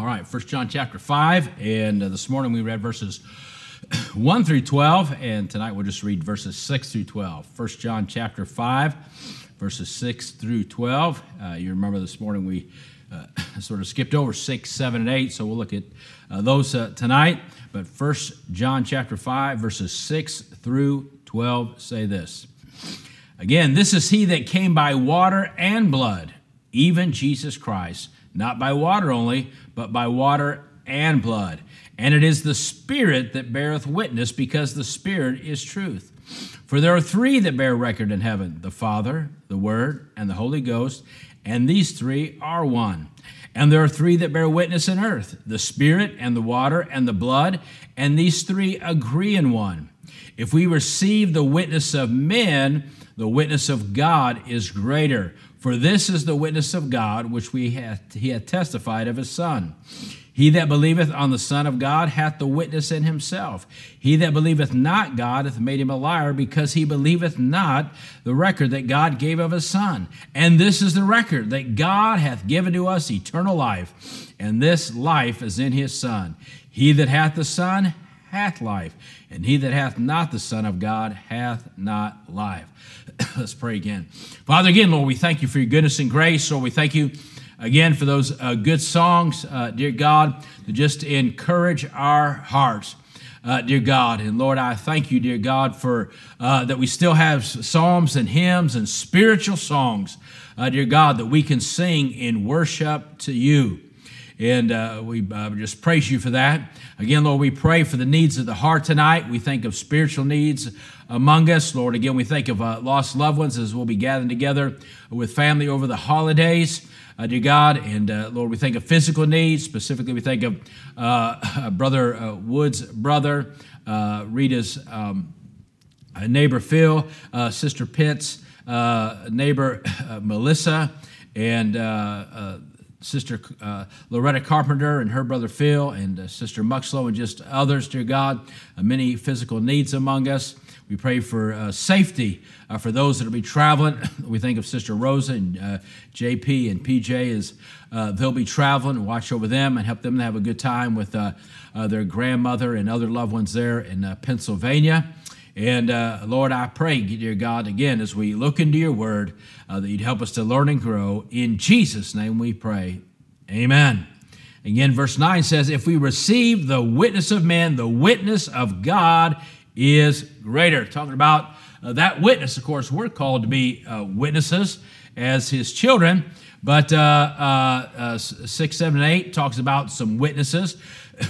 All right, First John chapter 5, and uh, this morning we read verses 1 through 12, and tonight we'll just read verses 6 through 12. First John chapter 5, verses 6 through 12. Uh, you remember this morning we uh, sort of skipped over 6, 7, and 8, so we'll look at uh, those uh, tonight. But First John chapter 5, verses 6 through 12 say this. Again, this is he that came by water and blood, even Jesus Christ, not by water only, but by water and blood. And it is the Spirit that beareth witness, because the Spirit is truth. For there are three that bear record in heaven the Father, the Word, and the Holy Ghost, and these three are one. And there are three that bear witness in earth the Spirit, and the water, and the blood, and these three agree in one. If we receive the witness of men, the witness of God is greater. For this is the witness of God which we he hath testified of his Son. He that believeth on the Son of God hath the witness in himself. He that believeth not God hath made him a liar, because he believeth not the record that God gave of his Son. And this is the record that God hath given to us eternal life, and this life is in his Son. He that hath the Son hath life, and he that hath not the Son of God hath not life. Let's pray again. Father, again, Lord, we thank you for your goodness and grace. Lord, we thank you again for those uh, good songs, uh, dear God, to just encourage our hearts. Uh, dear God. And Lord, I thank you, dear God, for uh, that we still have psalms and hymns and spiritual songs, uh, dear God, that we can sing in worship to you. And uh, we uh, just praise you for that. Again, Lord, we pray for the needs of the heart tonight. We think of spiritual needs among us. Lord, again, we think of uh, lost loved ones as we'll be gathering together with family over the holidays. Uh, dear God, and uh, Lord, we think of physical needs. Specifically, we think of uh, Brother Wood's brother, Rita's um, neighbor Phil, Sister Pitts, neighbor Melissa, and Sister uh, Loretta Carpenter and her brother Phil, and uh, Sister Muxlow, and just others, dear God. Uh, many physical needs among us. We pray for uh, safety uh, for those that will be traveling. we think of Sister Rosa and uh, JP and PJ as they'll be traveling. Watch over them and help them to have a good time with their grandmother and other loved ones there in Pennsylvania. And uh, Lord, I pray, dear God, again, as we look into your word, uh, that you'd help us to learn and grow. In Jesus' name we pray. Amen. Again, verse 9 says, If we receive the witness of men, the witness of God is greater. Talking about uh, that witness, of course, we're called to be uh, witnesses as his children. But uh, uh, uh, 6, 7, and 8 talks about some witnesses.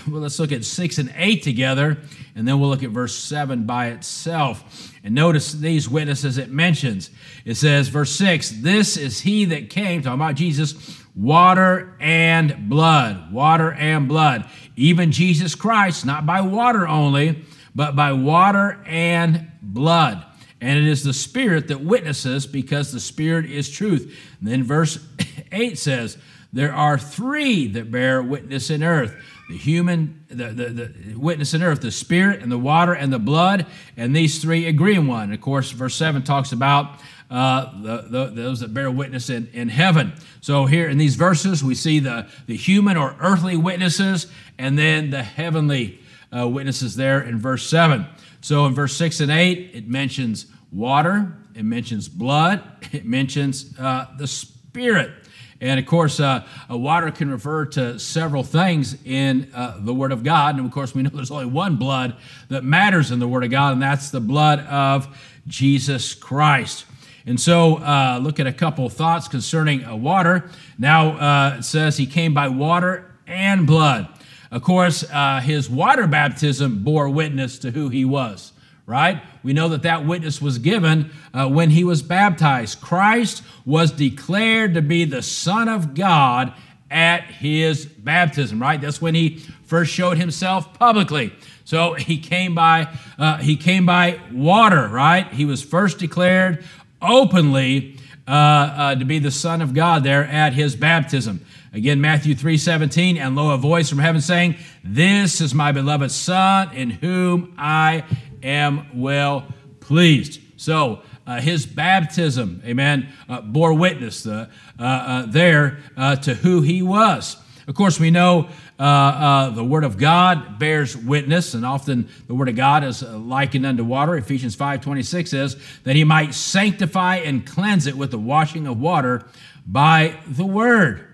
Well, let's look at 6 and 8 together, and then we'll look at verse 7 by itself. And notice these witnesses it mentions. It says, verse 6 This is he that came, talking about Jesus, water and blood. Water and blood. Even Jesus Christ, not by water only, but by water and blood. And it is the Spirit that witnesses because the Spirit is truth. And then verse 8 says, There are three that bear witness in earth the human, the, the, the witness in earth, the spirit and the water and the blood, and these three agree in one. And of course, verse 7 talks about uh, the, the, those that bear witness in, in heaven. So here in these verses, we see the, the human or earthly witnesses and then the heavenly uh, witnesses there in verse 7. So in verse 6 and 8, it mentions water, it mentions blood, it mentions uh, the spirit. And of course, uh, water can refer to several things in uh, the Word of God. And of course, we know there's only one blood that matters in the Word of God, and that's the blood of Jesus Christ. And so, uh, look at a couple thoughts concerning uh, water. Now, uh, it says he came by water and blood. Of course, uh, his water baptism bore witness to who he was right? We know that that witness was given uh, when he was baptized. Christ was declared to be the Son of God at his baptism, right? That's when he first showed himself publicly. So he came by uh, he came by water, right? He was first declared openly uh, uh to be the Son of God there at his baptism. Again, Matthew 3 17, and lo, a voice from heaven saying, This is my beloved Son, in whom I am well pleased. So, uh, his baptism, amen, uh, bore witness uh, uh, uh there uh, to who he was. Of course, we know uh, uh, the Word of God bears witness, and often the Word of God is likened unto water. Ephesians 5.26 says that he might sanctify and cleanse it with the washing of water by the Word.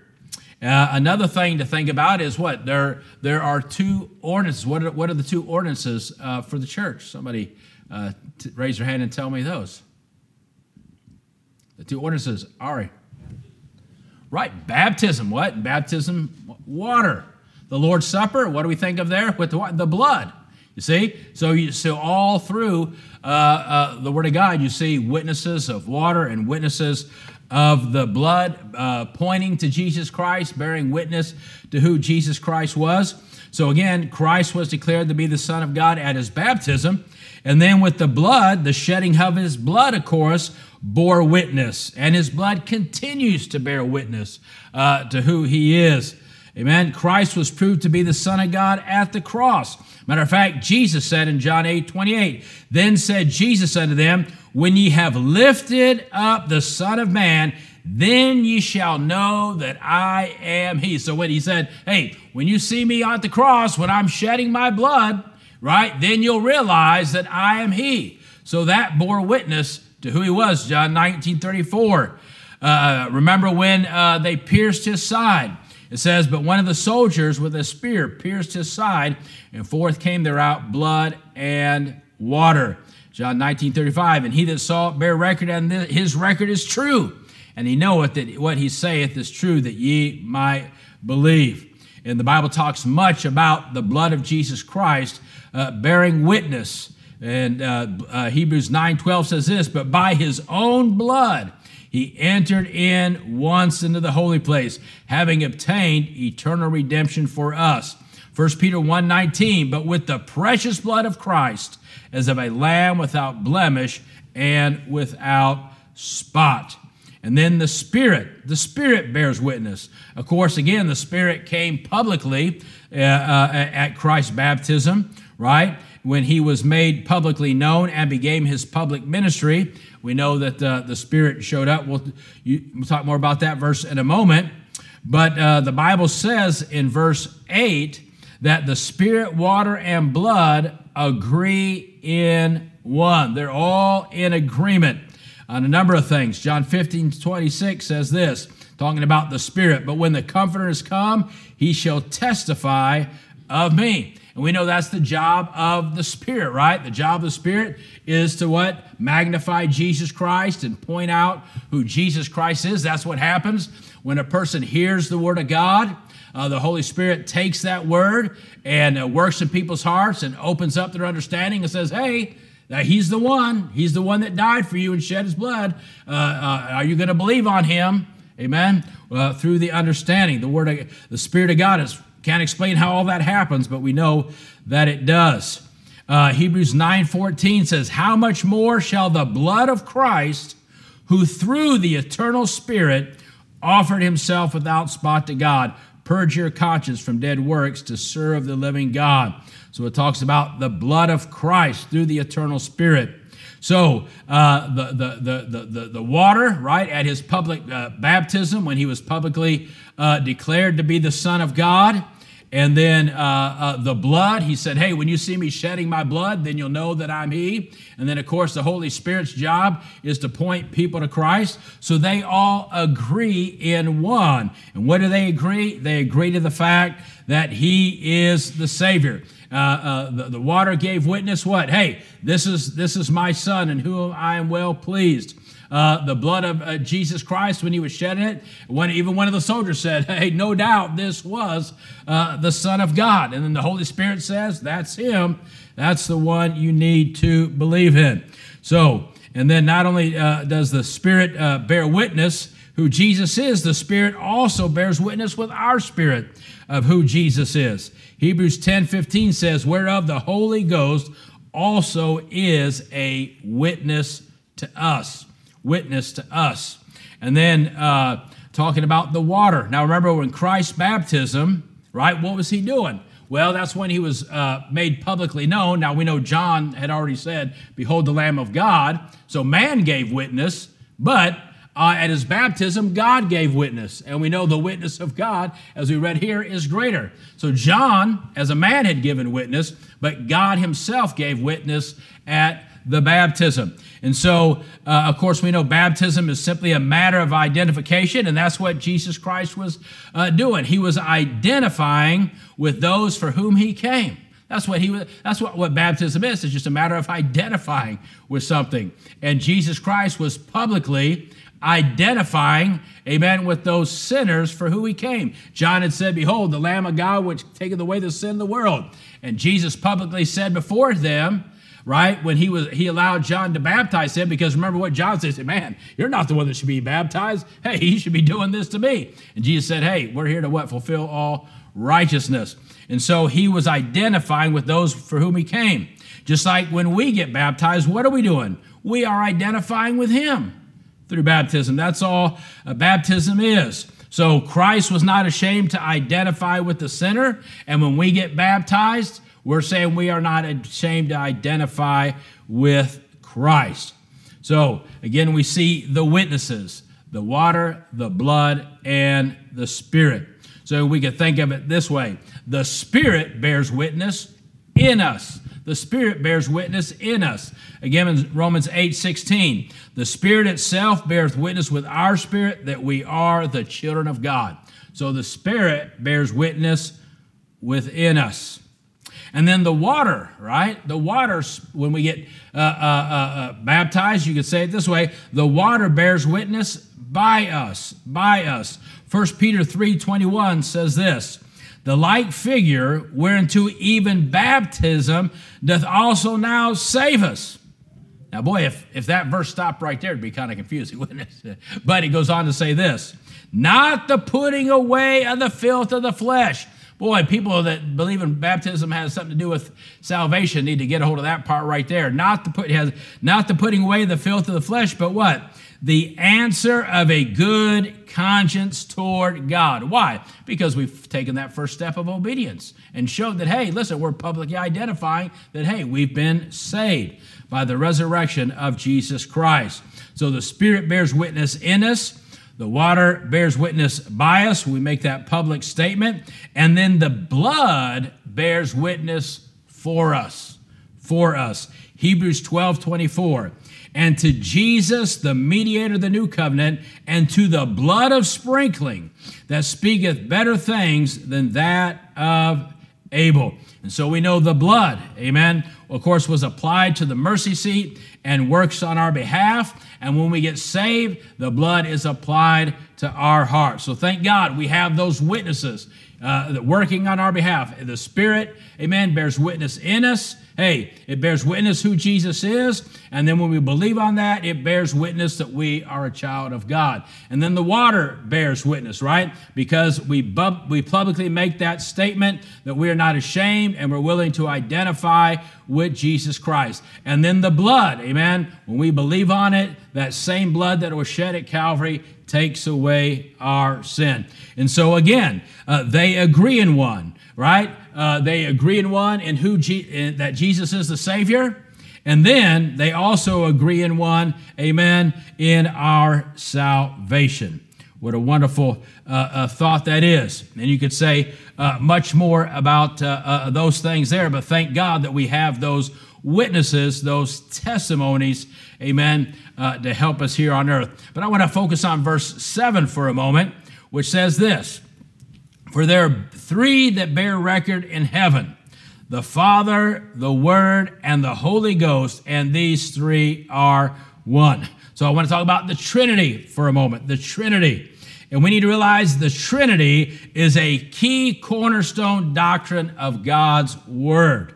Uh, another thing to think about is what? There, there are two ordinances. What are, what are the two ordinances uh, for the church? Somebody uh, t- raise your hand and tell me those. The two ordinances, Ari. Right, baptism. What? Baptism, water. The Lord's Supper, what do we think of there? With the, the blood. You see? So, you, so all through uh, uh, the Word of God, you see witnesses of water and witnesses of the blood uh, pointing to Jesus Christ, bearing witness to who Jesus Christ was. So again, Christ was declared to be the Son of God at his baptism. And then with the blood, the shedding of his blood, of course, bore witness. And his blood continues to bear witness uh, to who he is. Amen. Christ was proved to be the Son of God at the cross. Matter of fact, Jesus said in John 8 28, Then said Jesus unto them, When ye have lifted up the Son of Man, then ye shall know that I am He. So when He said, Hey, when you see me on the cross, when I'm shedding my blood, right, then you'll realize that I am He. So that bore witness to who He was, John 19 34. Uh, remember when uh, they pierced His side? It says, But one of the soldiers with a spear pierced his side, and forth came there out blood and water. John 19 35. And he that saw it bear record, and his record is true. And he knoweth that what he saith is true, that ye might believe. And the Bible talks much about the blood of Jesus Christ uh, bearing witness. And uh, uh, Hebrews 9 12 says this, But by his own blood, he entered in once into the holy place, having obtained eternal redemption for us. 1 Peter 1:19, but with the precious blood of Christ, as of a lamb without blemish and without spot. And then the Spirit, the Spirit bears witness. Of course, again, the Spirit came publicly uh, uh, at Christ's baptism, right? When he was made publicly known and began his public ministry. We know that uh, the Spirit showed up. We'll, you, we'll, talk more about that verse in a moment. But uh, the Bible says in verse 8 that the Spirit, water, and blood agree in one. They're all in agreement on a number of things. John 15, 26 says this, talking about the Spirit. But when the Comforter is come, he shall testify of me. And we know that's the job of the Spirit, right? The job of the Spirit is to what? Magnify Jesus Christ and point out who Jesus Christ is. That's what happens when a person hears the Word of God. Uh, the Holy Spirit takes that word and uh, works in people's hearts and opens up their understanding and says, hey, that he's the one. He's the one that died for you and shed his blood. Uh, uh, are you going to believe on him? Amen. Uh, through the understanding, the word, of, the Spirit of God is can't explain how all that happens, but we know that it does. Uh, Hebrews 9:14 says, "How much more shall the blood of Christ, who through the eternal Spirit offered himself without spot to God, purge your conscience from dead works to serve the living God?" So it talks about the blood of Christ through the eternal Spirit. So uh, the, the, the, the, the water, right, at his public uh, baptism, when he was publicly uh, declared to be the Son of God, and then uh, uh, the blood, he said, Hey, when you see me shedding my blood, then you'll know that I'm He. And then, of course, the Holy Spirit's job is to point people to Christ. So they all agree in one. And what do they agree? They agree to the fact that He is the Savior. Uh, uh, the, the water gave witness what? Hey, this is, this is my Son in whom I am well pleased uh, the blood of uh, Jesus Christ when he was shedding it. When even one of the soldiers said, "Hey, no doubt this was uh, the Son of God," and then the Holy Spirit says, "That's him. That's the one you need to believe in." So, and then not only uh, does the Spirit uh, bear witness who Jesus is, the Spirit also bears witness with our spirit of who Jesus is. Hebrews 10 15 says, Whereof the Holy Ghost also is a witness to us witness to us. And then uh, talking about the water. Now, remember when Christ's baptism, right? What was he doing? Well, that's when he was uh, made publicly known. Now, we know John had already said, Behold the Lamb of God. So man gave witness, but uh, at his baptism, God gave witness. And we know the witness of God, as we read here, is greater. So John, as a man, had given witness, but God himself gave witness at the baptism. And so, uh, of course, we know baptism is simply a matter of identification, and that's what Jesus Christ was uh, doing. He was identifying with those for whom he came. That's what he was, that's what, what baptism is. It's just a matter of identifying with something. And Jesus Christ was publicly identifying, amen, with those sinners for who he came. John had said, Behold, the Lamb of God which taketh away the sin of the world. And Jesus publicly said before them, right, when he was he allowed John to baptize him, because remember what John said, Man, you're not the one that should be baptized. Hey, he should be doing this to me. And Jesus said, Hey, we're here to what? Fulfill all righteousness. And so he was identifying with those for whom he came. Just like when we get baptized, what are we doing? We are identifying with him through baptism. That's all uh, baptism is. So Christ was not ashamed to identify with the sinner. And when we get baptized, we're saying we are not ashamed to identify with Christ. So again, we see the witnesses the water, the blood, and the Spirit. So we could think of it this way the Spirit bears witness in us. The Spirit bears witness in us. Again, in Romans 8 16, the Spirit itself bears witness with our spirit that we are the children of God. So the Spirit bears witness within us. And then the water, right? The water, when we get uh, uh, uh, uh, baptized, you could say it this way the water bears witness by us, by us. 1 Peter 3:21 says this, the like figure whereunto even baptism doth also now save us. Now, boy, if, if that verse stopped right there, it'd be kind of confusing, wouldn't it? But he goes on to say this not the putting away of the filth of the flesh. Boy, people that believe in baptism has something to do with salvation need to get a hold of that part right there. Not the put has not the putting away the filth of the flesh, but what? the answer of a good conscience toward God. Why? Because we've taken that first step of obedience and showed that, hey, listen, we're publicly identifying that, hey, we've been saved by the resurrection of Jesus Christ. So the Spirit bears witness in us. The water bears witness by us. We make that public statement. And then the blood bears witness for us. For us. Hebrews 12 24 and to Jesus, the mediator of the new covenant, and to the blood of sprinkling that speaketh better things than that of Abel. And so we know the blood, amen, of course, was applied to the mercy seat and works on our behalf. And when we get saved, the blood is applied to our heart. So thank God we have those witnesses uh, working on our behalf. The Spirit, amen, bears witness in us Hey, it bears witness who Jesus is. And then when we believe on that, it bears witness that we are a child of God. And then the water bears witness, right? Because we, bu- we publicly make that statement that we are not ashamed and we're willing to identify with Jesus Christ. And then the blood, amen. When we believe on it, that same blood that was shed at Calvary takes away our sin. And so again, uh, they agree in one right? Uh, they agree in one in who G- in, that Jesus is the Savior. And then they also agree in one, amen, in our salvation. What a wonderful uh, uh, thought that is. And you could say uh, much more about uh, uh, those things there, but thank God that we have those witnesses, those testimonies, amen, uh, to help us here on earth. But I want to focus on verse 7 for a moment, which says this for there are three that bear record in heaven the Father, the Word, and the Holy Ghost, and these three are one. So I want to talk about the Trinity for a moment. The Trinity. And we need to realize the Trinity is a key cornerstone doctrine of God's Word.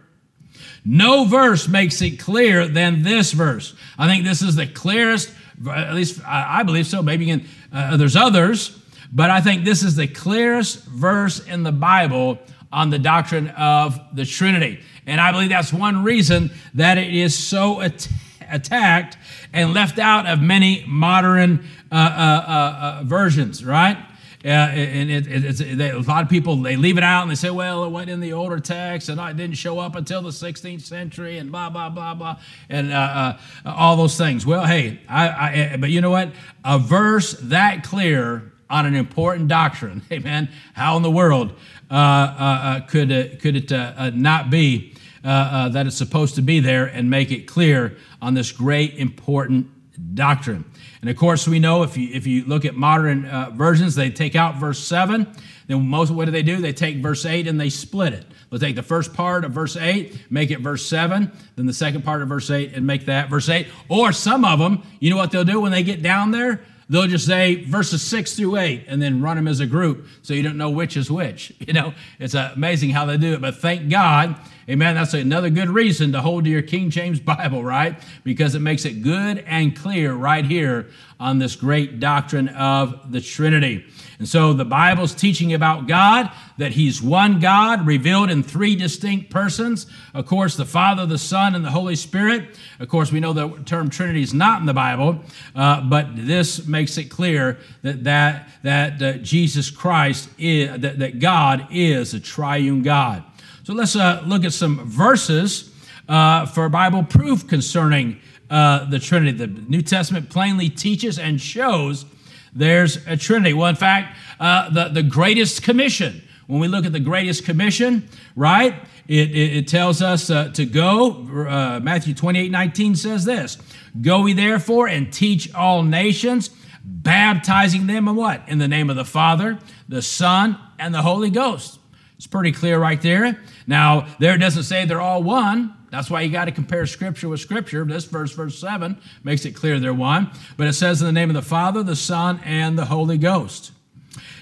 No verse makes it clearer than this verse. I think this is the clearest, at least I believe so. Maybe uh, there's others, but I think this is the clearest verse in the Bible on the doctrine of the Trinity. And I believe that's one reason that it is so at- attacked and left out of many modern uh, uh, uh, uh versions, right? uh, and it, it, they, a lot of people they leave it out and they say, well, it went in the older text and it didn't show up until the 16th century and blah blah blah blah and uh, all those things. Well, hey, I, I, but you know what? A verse that clear on an important doctrine, amen. How in the world uh, uh, uh, could could it not be that it's supposed to be there and make it clear on this great important doctrine? And of course, we know if you, if you look at modern uh, versions, they take out verse 7. Then most what do they do? They take verse 8 and they split it. They'll take the first part of verse 8, make it verse 7, then the second part of verse 8 and make that verse 8. Or some of them, you know what they'll do when they get down there? They'll just say verses 6 through 8 and then run them as a group so you don't know which is which. You know, it's amazing how they do it. But thank God Amen. That's another good reason to hold to your King James Bible, right? Because it makes it good and clear right here on this great doctrine of the Trinity. And so the Bible's teaching about God, that He's one God, revealed in three distinct persons. Of course, the Father, the Son, and the Holy Spirit. Of course, we know the term Trinity is not in the Bible, uh, but this makes it clear that that, that uh, Jesus Christ is, that, that God is a triune God. So let's uh, look at some verses uh, for Bible proof concerning uh, the Trinity. The New Testament plainly teaches and shows there's a Trinity. Well, in fact, uh, the, the greatest commission, when we look at the greatest commission, right, it, it, it tells us uh, to go. Uh, Matthew 28 19 says this Go ye therefore and teach all nations, baptizing them in what? In the name of the Father, the Son, and the Holy Ghost. It's pretty clear right there. Now, there it doesn't say they're all one. That's why you got to compare Scripture with Scripture. This verse, verse 7, makes it clear they're one. But it says in the name of the Father, the Son, and the Holy Ghost.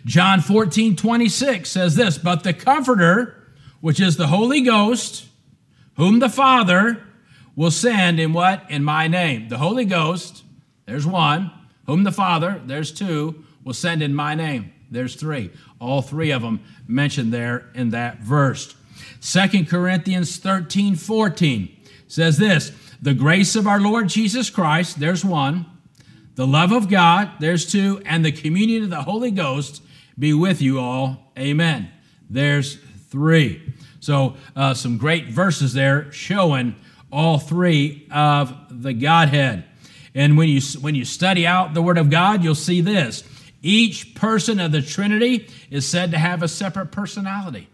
John 14, 26 says this But the Comforter, which is the Holy Ghost, whom the Father will send in what? In my name. The Holy Ghost, there's one. Whom the Father, there's two, will send in my name. There's three. All three of them mentioned there in that verse. Second Corinthians 13 14 says this The grace of our Lord Jesus Christ, there's one. The love of God, there's two. And the communion of the Holy Ghost be with you all. Amen. There's three. So, uh, some great verses there showing all three of the Godhead. And when you, when you study out the Word of God, you'll see this each person of the Trinity is said to have a separate personality.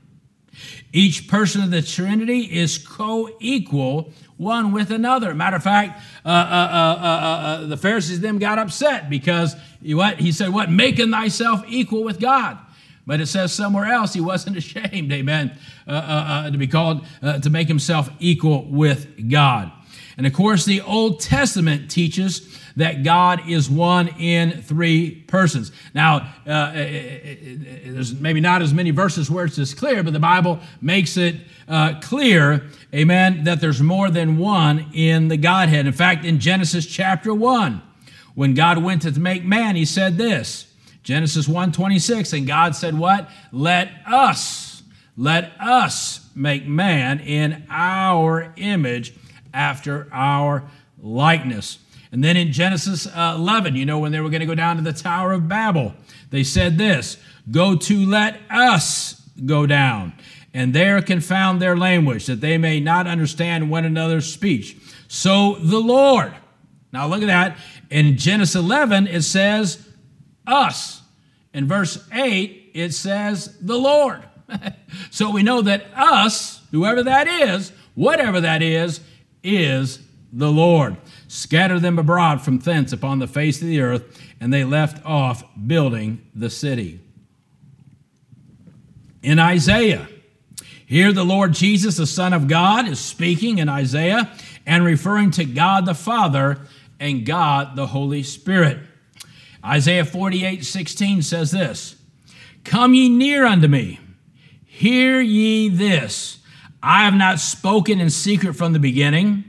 Each person of the Trinity is co equal one with another. Matter of fact, uh, uh, uh, the Pharisees them got upset because what he said, "What making thyself equal with God." But it says somewhere else he wasn't ashamed, amen, to be called to make himself equal with God. And of course, the Old Testament teaches that God is one in three persons. Now, uh, uh, uh, there's maybe not as many verses where it's as clear, but the Bible makes it uh, clear, amen, that there's more than one in the Godhead. In fact, in Genesis chapter 1, when God went to make man, he said this Genesis 1 26, and God said, What? Let us, let us make man in our image after our likeness. And then in Genesis uh, 11, you know, when they were going to go down to the Tower of Babel, they said this Go to let us go down, and there confound their language, that they may not understand one another's speech. So the Lord, now look at that. In Genesis 11, it says us. In verse 8, it says the Lord. so we know that us, whoever that is, whatever that is, is the Lord. Scatter them abroad from thence upon the face of the earth, and they left off building the city. In Isaiah, here the Lord Jesus, the Son of God, is speaking in Isaiah and referring to God the Father and God the Holy Spirit. Isaiah 48 16 says this Come ye near unto me, hear ye this. I have not spoken in secret from the beginning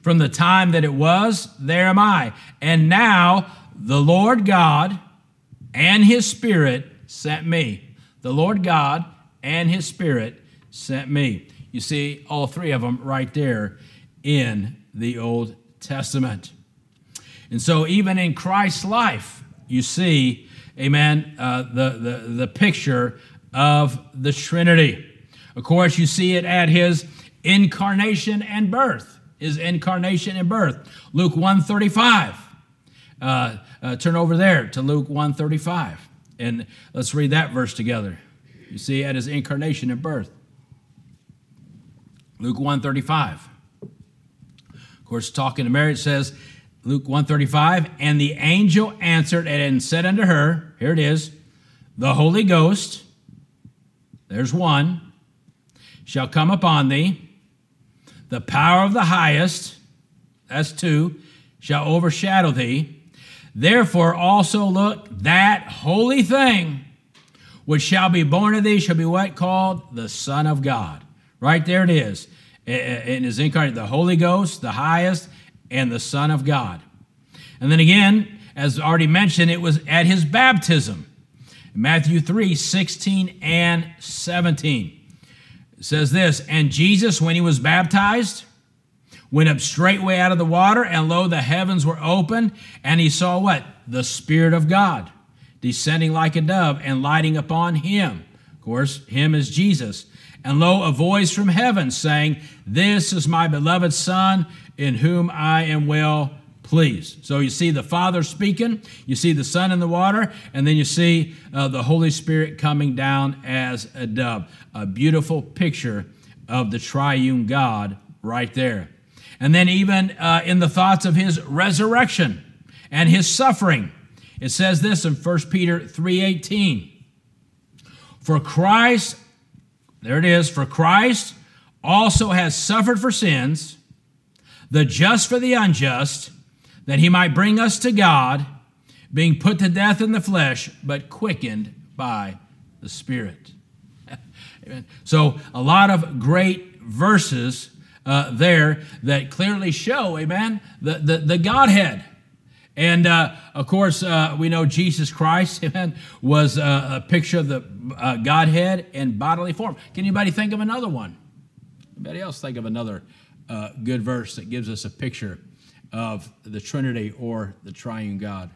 from the time that it was, there am I. And now the Lord God and his Spirit sent me. The Lord God and his Spirit sent me. You see all three of them right there in the Old Testament. And so, even in Christ's life, you see amen, uh, the, the, the picture of the Trinity. Of course, you see it at his incarnation and birth. His incarnation and birth. Luke 135. Uh, uh, turn over there to Luke 135. And let's read that verse together. You see, at his incarnation and birth. Luke 135. Of course, talking to Mary, it says, Luke 135, and the angel answered and said unto her, here it is, the Holy Ghost, there's one, shall come upon thee, the power of the highest, that's two, shall overshadow thee. Therefore also look, that holy thing which shall be born of thee shall be what called the Son of God. Right there it is. In his incarnate, the Holy Ghost, the highest, and the Son of God. And then again, as already mentioned, it was at his baptism. Matthew 3 16 and 17. Says this And Jesus, when he was baptized, went up straightway out of the water, and lo, the heavens were open, and he saw what? The Spirit of God descending like a dove and lighting upon him. Of course, him is Jesus. And lo, a voice from heaven saying, This is my beloved Son, in whom I am well pleased. So you see the Father speaking, you see the Son in the water, and then you see uh, the Holy Spirit coming down as a dove. A beautiful picture of the triune God right there. And then, even uh, in the thoughts of his resurrection and his suffering, it says this in 1 Peter 3:18. For Christ, there it is, for Christ also has suffered for sins, the just for the unjust, that he might bring us to God, being put to death in the flesh, but quickened by the Spirit. Amen. So, a lot of great verses uh, there that clearly show, amen, the, the, the Godhead. And uh, of course, uh, we know Jesus Christ, amen, was uh, a picture of the uh, Godhead in bodily form. Can anybody think of another one? Anybody else think of another uh, good verse that gives us a picture of the Trinity or the triune God.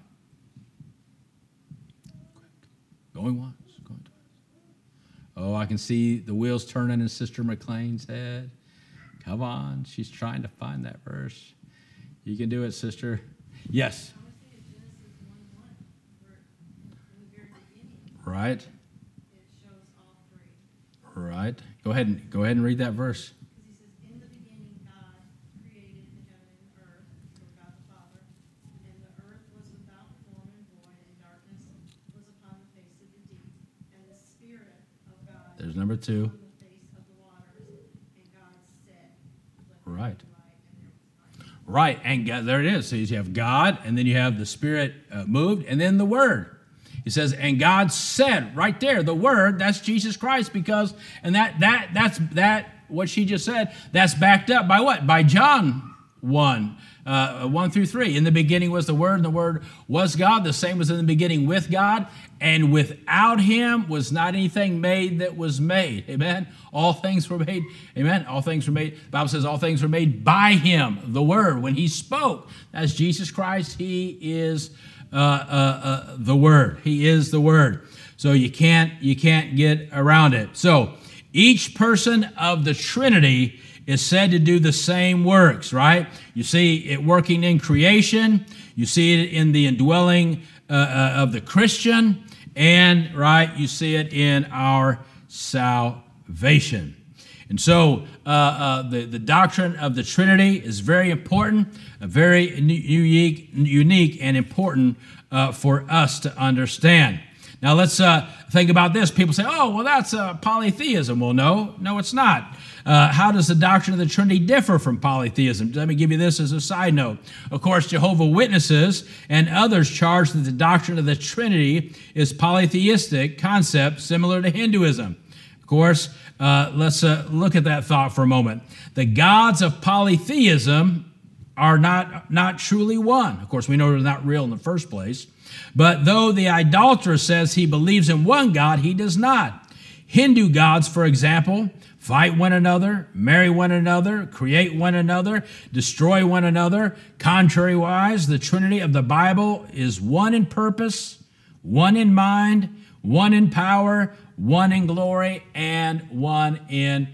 Going twice. Oh, I can see the wheels turning in Sister McLean's head. Come on, she's trying to find that verse. You can do it, sister. Yes. Right. Right. Go ahead and go ahead and read that verse. There's number two. Right. Right, and God, there it is. So you have God, and then you have the Spirit uh, moved, and then the Word. He says, and God said, right there, the Word. That's Jesus Christ, because and that that that's that what she just said. That's backed up by what? By John one uh, 1 through 3. In the beginning was the Word, and the Word was God. The same was in the beginning with God, and without Him was not anything made that was made. Amen. All things were made. Amen. All things were made. The Bible says all things were made by Him, the Word. When He spoke, that's Jesus Christ. He is uh, uh, uh the Word. He is the Word. So you can't you can't get around it. So each person of the Trinity is said to do the same works, right? You see it working in creation, you see it in the indwelling uh, uh, of the Christian, and, right, you see it in our salvation. And so uh, uh, the, the doctrine of the Trinity is very important, very unique, unique and important uh, for us to understand. Now let's uh, think about this. People say, oh, well, that's uh, polytheism. Well, no, no, it's not. Uh, how does the doctrine of the Trinity differ from polytheism? Let me give you this as a side note. Of course, Jehovah Witnesses and others charge that the doctrine of the Trinity is polytheistic concept similar to Hinduism. Of course, uh, let's uh, look at that thought for a moment. The gods of polytheism are not, not truly one. Of course, we know they're not real in the first place. But though the idolater says he believes in one God, he does not. Hindu gods, for example, fight one another, marry one another, create one another, destroy one another. Contrariwise, the Trinity of the Bible is one in purpose, one in mind, one in power, one in glory, and one in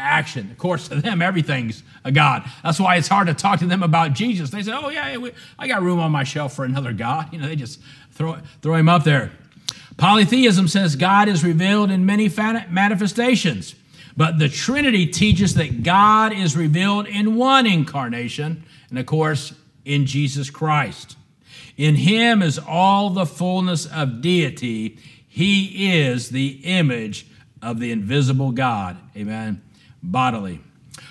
action. Of course, to them, everything's a God. That's why it's hard to talk to them about Jesus. They say, oh, yeah, I got room on my shelf for another God. You know, they just throw, throw him up there. Polytheism says God is revealed in many manifestations, but the Trinity teaches that God is revealed in one incarnation, and of course, in Jesus Christ. In him is all the fullness of deity. He is the image of the invisible God. Amen. Bodily.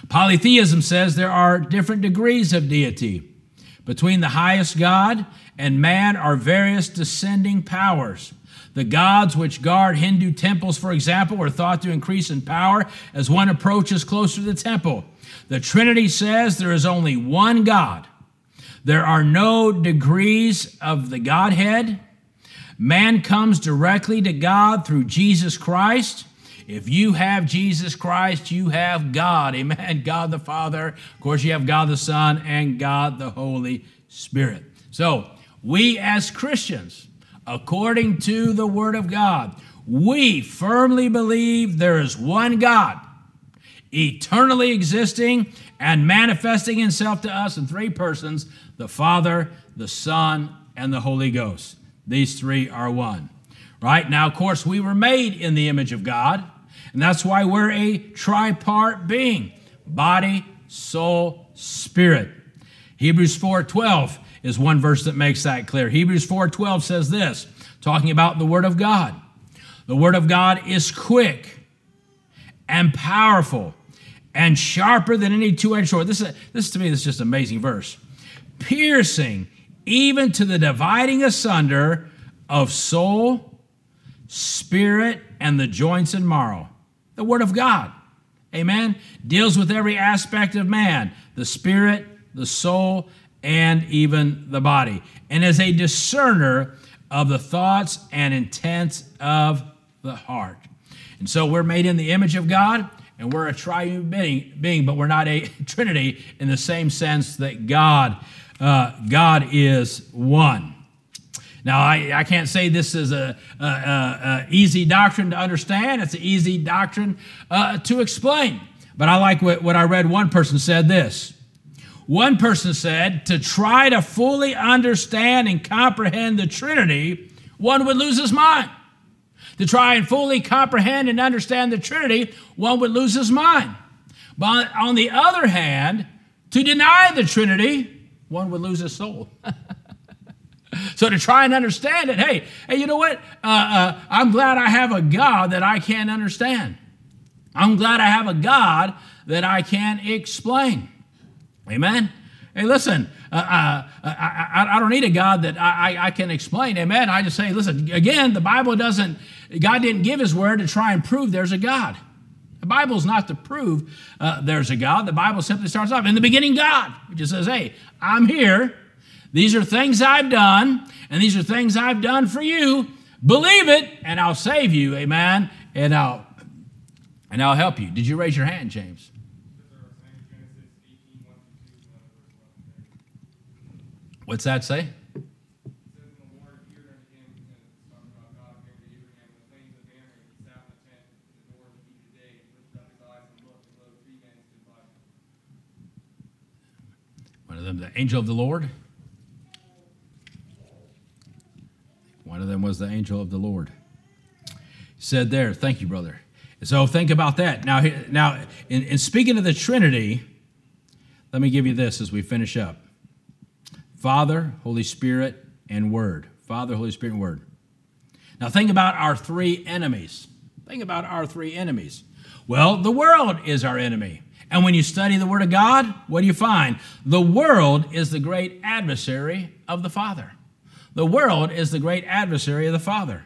Polytheism says there are different degrees of deity. Between the highest God and man are various descending powers. The gods which guard Hindu temples, for example, are thought to increase in power as one approaches closer to the temple. The Trinity says there is only one God. There are no degrees of the Godhead. Man comes directly to God through Jesus Christ. If you have Jesus Christ, you have God. Amen. God the Father. Of course, you have God the Son and God the Holy Spirit. So, we as Christians, according to the Word of God, we firmly believe there is one God, eternally existing and manifesting himself to us in three persons the Father, the Son, and the Holy Ghost. These three are one. Right? Now, of course, we were made in the image of God, and that's why we're a tripart being body, soul, spirit. Hebrews 4:12 is one verse that makes that clear. Hebrews 4:12 says this, talking about the word of God. The word of God is quick and powerful and sharper than any two-edged sword. This is this to me this is just amazing verse. Piercing even to the dividing asunder of soul, spirit, and the joints and marrow. The word of God. Amen. Deals with every aspect of man, the spirit, the soul, and even the body, and is a discerner of the thoughts and intents of the heart. And so we're made in the image of God, and we're a triune being, being but we're not a trinity in the same sense that God, uh, God is one. Now, I, I can't say this is a, a, a, easy doctrine to understand. It's an easy doctrine uh, to explain. But I like what, what I read. One person said this one person said, to try to fully understand and comprehend the Trinity, one would lose his mind. To try and fully comprehend and understand the Trinity, one would lose his mind. But on the other hand, to deny the Trinity, one would lose his soul. so to try and understand it, hey, hey, you know what? Uh, uh, I'm glad I have a God that I can't understand. I'm glad I have a God that I can't explain. Amen? Hey, listen, uh, uh, I, I, don't need a God that I, I can explain. Amen? I just say, listen, again, the Bible doesn't, God didn't give his word to try and prove there's a God. The Bible's not to prove uh, there's a God. The Bible simply starts off, in the beginning, God. It just says, hey, I'm here. These are things I've done, and these are things I've done for you. Believe it, and I'll save you. Amen? And I'll, and I'll help you. Did you raise your hand, James? What's that say? One of them, the angel of the Lord. One of them was the angel of the Lord. Said there, thank you, brother. So think about that. Now, now in, in speaking of the Trinity, let me give you this as we finish up. Father, Holy Spirit, and Word. Father, Holy Spirit, and Word. Now think about our three enemies. Think about our three enemies. Well, the world is our enemy. And when you study the Word of God, what do you find? The world is the great adversary of the Father. The world is the great adversary of the Father.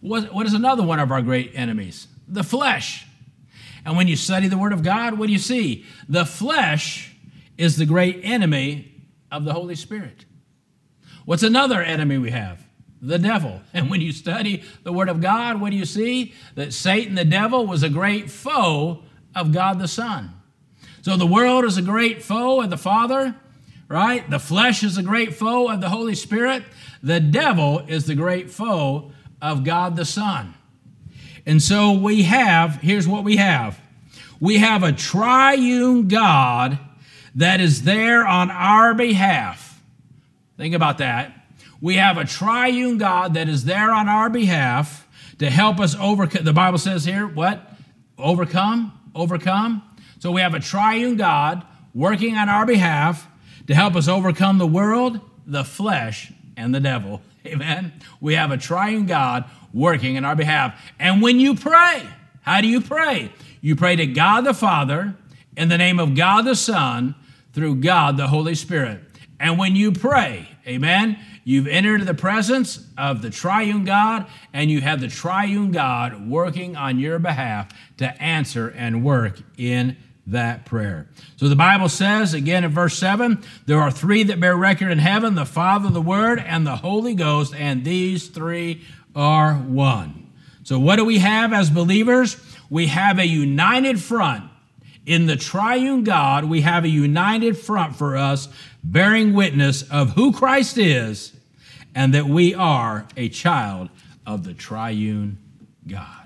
What is another one of our great enemies? The flesh. And when you study the Word of God, what do you see? The flesh is the great enemy of the Holy Spirit. What's another enemy we have? The devil. And when you study the Word of God, what do you see? That Satan, the devil, was a great foe of God the Son. So the world is a great foe of the Father, right? The flesh is the great foe of the Holy Spirit. The devil is the great foe of God the Son. And so we have, here's what we have we have a triune God that is there on our behalf. Think about that. We have a triune God that is there on our behalf to help us overcome. The Bible says here, what? Overcome? Overcome? So we have a triune God working on our behalf to help us overcome the world, the flesh, and the devil. Amen. We have a triune God working in our behalf. And when you pray, how do you pray? You pray to God the Father in the name of God the Son through God the Holy Spirit. And when you pray, amen, you've entered the presence of the triune God and you have the triune God working on your behalf to answer and work in that prayer. So the Bible says, again in verse 7, there are three that bear record in heaven the Father, the Word, and the Holy Ghost, and these three are one. So what do we have as believers? We have a united front. In the triune God, we have a united front for us, bearing witness of who Christ is and that we are a child of the triune God.